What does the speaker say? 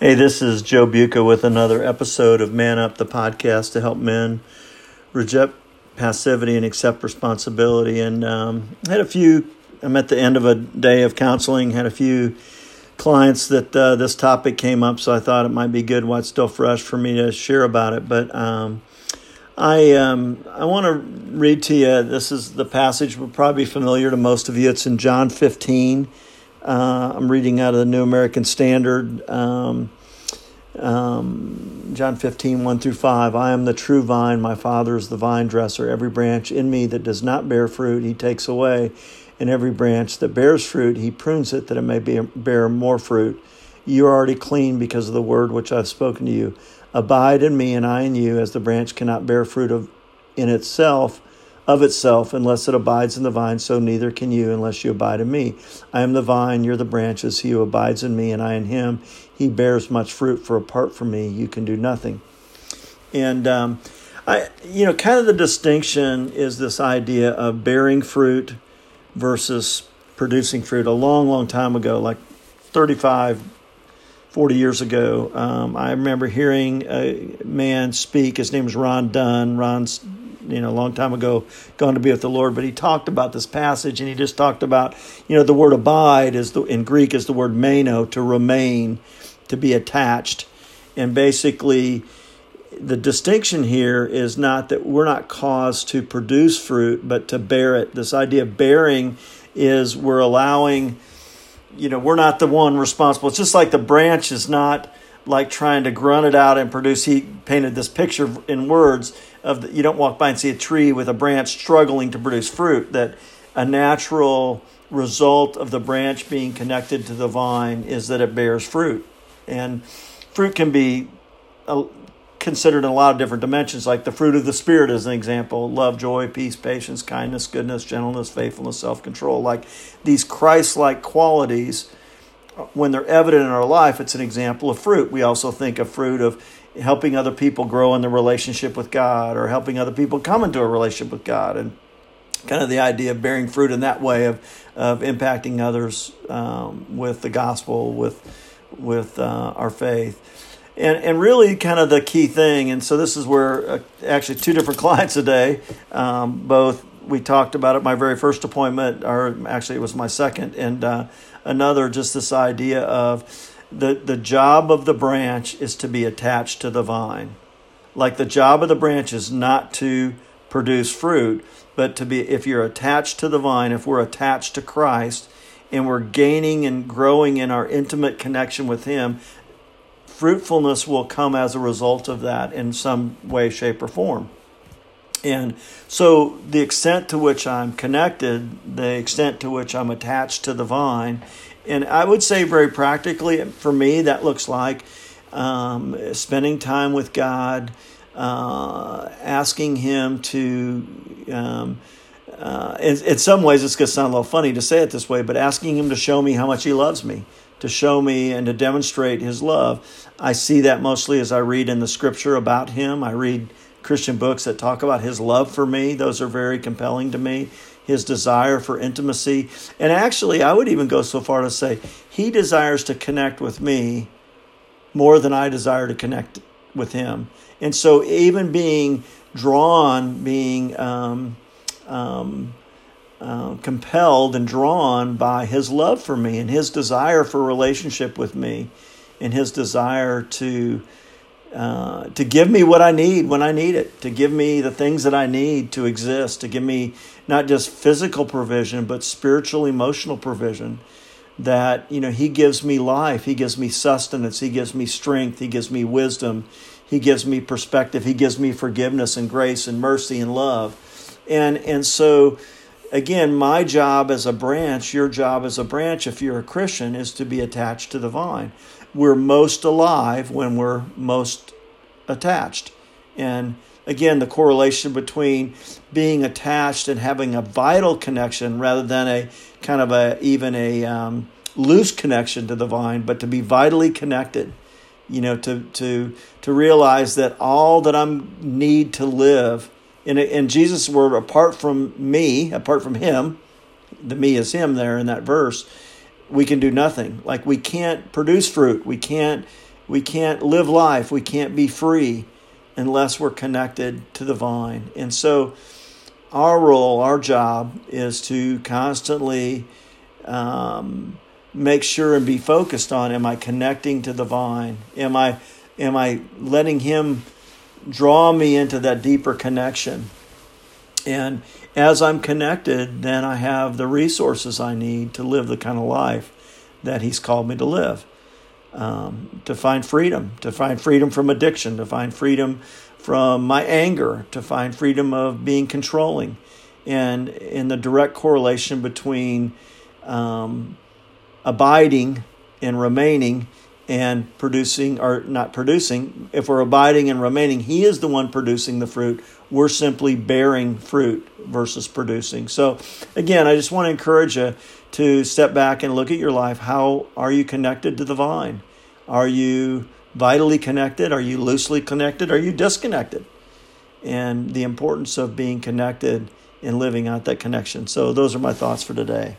Hey, this is Joe Buca with another episode of Man Up, the podcast to help men reject passivity and accept responsibility. And um, I had a few, I'm at the end of a day of counseling, had a few clients that uh, this topic came up, so I thought it might be good while it's still fresh for me to share about it. But um, I um, I want to read to you. This is the passage will probably familiar to most of you. It's in John 15. Uh, I'm reading out of the New American Standard. Um, um, John 15, 1 through 5. I am the true vine, my Father is the vine dresser. Every branch in me that does not bear fruit, he takes away. And every branch that bears fruit, he prunes it that it may be, bear more fruit. You are already clean because of the word which I've spoken to you. Abide in me, and I in you, as the branch cannot bear fruit of, in itself of itself unless it abides in the vine, so neither can you unless you abide in me. I am the vine, you're the branches. He who abides in me and I in him, he bears much fruit, for apart from me, you can do nothing. And, um, I, you know, kind of the distinction is this idea of bearing fruit versus producing fruit. A long, long time ago, like 35, 40 years ago, um, I remember hearing a man speak. His name was Ron Dunn. Ron's you know, a long time ago, gone to be with the Lord, but he talked about this passage and he just talked about, you know, the word abide is the, in Greek is the word meno, to remain, to be attached. And basically, the distinction here is not that we're not caused to produce fruit, but to bear it. This idea of bearing is we're allowing, you know, we're not the one responsible. It's just like the branch is not like trying to grunt it out and produce. He painted this picture in words of the, you don't walk by and see a tree with a branch struggling to produce fruit. That a natural result of the branch being connected to the vine is that it bears fruit, and fruit can be uh, considered in a lot of different dimensions. Like the fruit of the spirit, as an example: love, joy, peace, patience, kindness, goodness, gentleness, faithfulness, self-control. Like these Christ-like qualities when they're evident in our life, it's an example of fruit. We also think of fruit of helping other people grow in the relationship with God or helping other people come into a relationship with God and kind of the idea of bearing fruit in that way of, of impacting others um, with the gospel, with, with uh, our faith. And, and really kind of the key thing, and so this is where uh, actually two different clients a day, um, both we talked about it my very first appointment, or actually it was my second, and uh, another just this idea of the, the job of the branch is to be attached to the vine. Like the job of the branch is not to produce fruit, but to be, if you're attached to the vine, if we're attached to Christ and we're gaining and growing in our intimate connection with Him, fruitfulness will come as a result of that in some way, shape, or form. And so, the extent to which I'm connected, the extent to which I'm attached to the vine, and I would say very practically, for me, that looks like um, spending time with God, uh, asking Him to. Um, uh, in, in some ways, it's going to sound a little funny to say it this way, but asking Him to show me how much He loves me, to show me and to demonstrate His love. I see that mostly as I read in the Scripture about Him. I read Christian books that talk about his love for me. Those are very compelling to me. His desire for intimacy. And actually, I would even go so far to say he desires to connect with me more than I desire to connect with him. And so, even being drawn, being um, um, uh, compelled and drawn by his love for me and his desire for relationship with me and his desire to uh, to give me what I need when I need it, to give me the things that I need to exist, to give me not just physical provision, but spiritual, emotional provision. That, you know, He gives me life, He gives me sustenance, He gives me strength, He gives me wisdom, He gives me perspective, He gives me forgiveness and grace and mercy and love. And, and so, again, my job as a branch, your job as a branch, if you're a Christian, is to be attached to the vine we're most alive when we're most attached. And again, the correlation between being attached and having a vital connection rather than a kind of a even a um, loose connection to the vine, but to be vitally connected. You know, to to to realize that all that I'm need to live in in Jesus' word, apart from me, apart from Him, the me is Him there in that verse we can do nothing. Like we can't produce fruit. We can't we can't live life, we can't be free unless we're connected to the vine. And so, our role, our job is to constantly um, make sure and be focused on am I connecting to the vine? Am I am I letting him draw me into that deeper connection? And as I'm connected, then I have the resources I need to live the kind of life that he's called me to live. Um, to find freedom, to find freedom from addiction, to find freedom from my anger, to find freedom of being controlling, and in the direct correlation between um, abiding and remaining and producing or not producing if we're abiding and remaining he is the one producing the fruit. We're simply bearing fruit versus producing. So again i just want to encourage you to step back and look at your life. How are you connected to the vine? Are you vitally connected? Are you loosely connected? Are you disconnected? And the importance of being connected and living out that connection. So those are my thoughts for today